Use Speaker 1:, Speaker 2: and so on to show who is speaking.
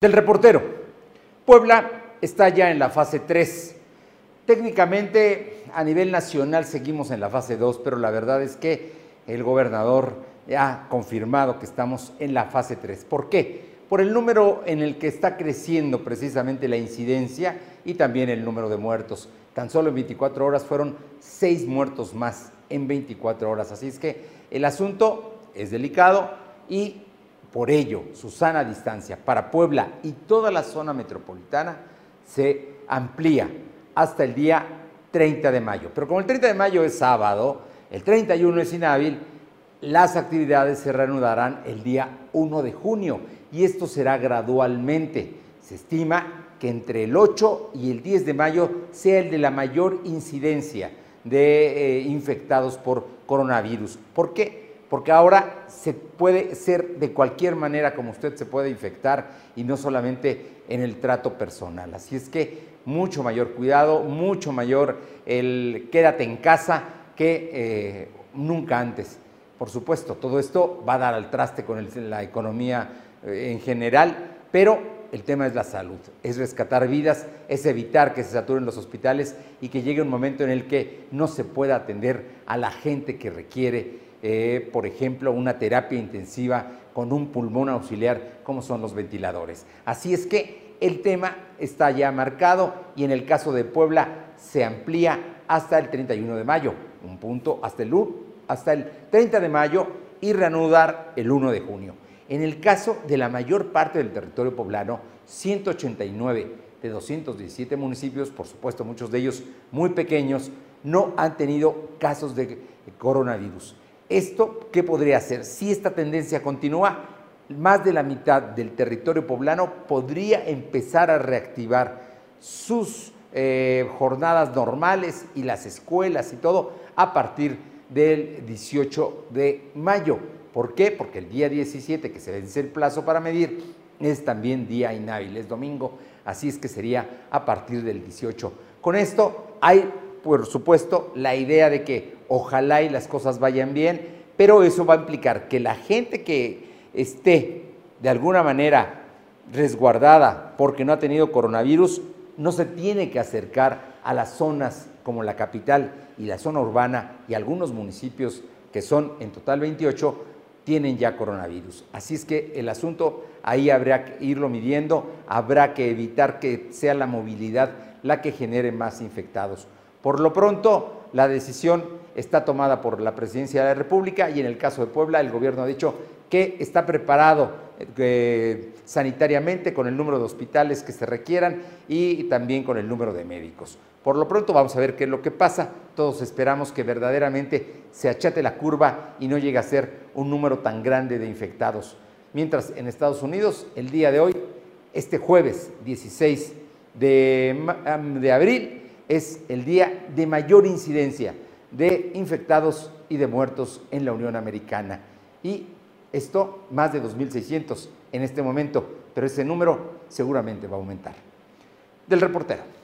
Speaker 1: Del reportero. Puebla está ya en la fase 3. Técnicamente a nivel nacional seguimos en la fase 2, pero la verdad es que el gobernador ha confirmado que estamos en la fase 3. ¿Por qué? Por el número en el que está creciendo precisamente la incidencia y también el número de muertos. Tan solo en 24 horas fueron 6 muertos más en 24 horas. Así es que el asunto es delicado y por ello, su sana distancia para Puebla y toda la zona metropolitana se amplía hasta el día 30 de mayo. Pero como el 30 de mayo es sábado, el 31 es inhábil, las actividades se reanudarán el día 1 de junio y esto será gradualmente. Se estima que entre el 8 y el 10 de mayo sea el de la mayor incidencia de eh, infectados por coronavirus. ¿Por qué? Porque ahora se puede ser de cualquier manera como usted se puede infectar y no solamente en el trato personal. Así es que mucho mayor cuidado, mucho mayor el quédate en casa que eh, nunca antes. Por supuesto, todo esto va a dar al traste con la economía eh, en general, pero el tema es la salud, es rescatar vidas, es evitar que se saturen los hospitales y que llegue un momento en el que no se pueda atender a la gente que requiere eh, por ejemplo, una terapia intensiva con un pulmón auxiliar, como son los ventiladores. Así es que el tema está ya marcado y en el caso de Puebla se amplía hasta el 31 de mayo, un punto hasta el, hasta el 30 de mayo y reanudar el 1 de junio. En el caso de la mayor parte del territorio poblano, 189 de 217 municipios, por supuesto muchos de ellos muy pequeños, no han tenido casos de coronavirus. ¿Esto qué podría hacer? Si esta tendencia continúa, más de la mitad del territorio poblano podría empezar a reactivar sus eh, jornadas normales y las escuelas y todo a partir del 18 de mayo. ¿Por qué? Porque el día 17, que se vence el plazo para medir, es también día inhábil, es domingo, así es que sería a partir del 18. Con esto hay por supuesto, la idea de que ojalá y las cosas vayan bien, pero eso va a implicar que la gente que esté de alguna manera resguardada porque no ha tenido coronavirus, no se tiene que acercar a las zonas como la capital y la zona urbana y algunos municipios que son en total 28 tienen ya coronavirus. Así es que el asunto ahí habrá que irlo midiendo, habrá que evitar que sea la movilidad la que genere más infectados. Por lo pronto, la decisión está tomada por la Presidencia de la República y en el caso de Puebla el gobierno ha dicho que está preparado eh, sanitariamente con el número de hospitales que se requieran y también con el número de médicos. Por lo pronto vamos a ver qué es lo que pasa. Todos esperamos que verdaderamente se achate la curva y no llegue a ser un número tan grande de infectados. Mientras en Estados Unidos, el día de hoy, este jueves 16 de abril, es el día de mayor incidencia de infectados y de muertos en la Unión Americana. Y esto más de 2.600 en este momento, pero ese número seguramente va a aumentar. Del reportero.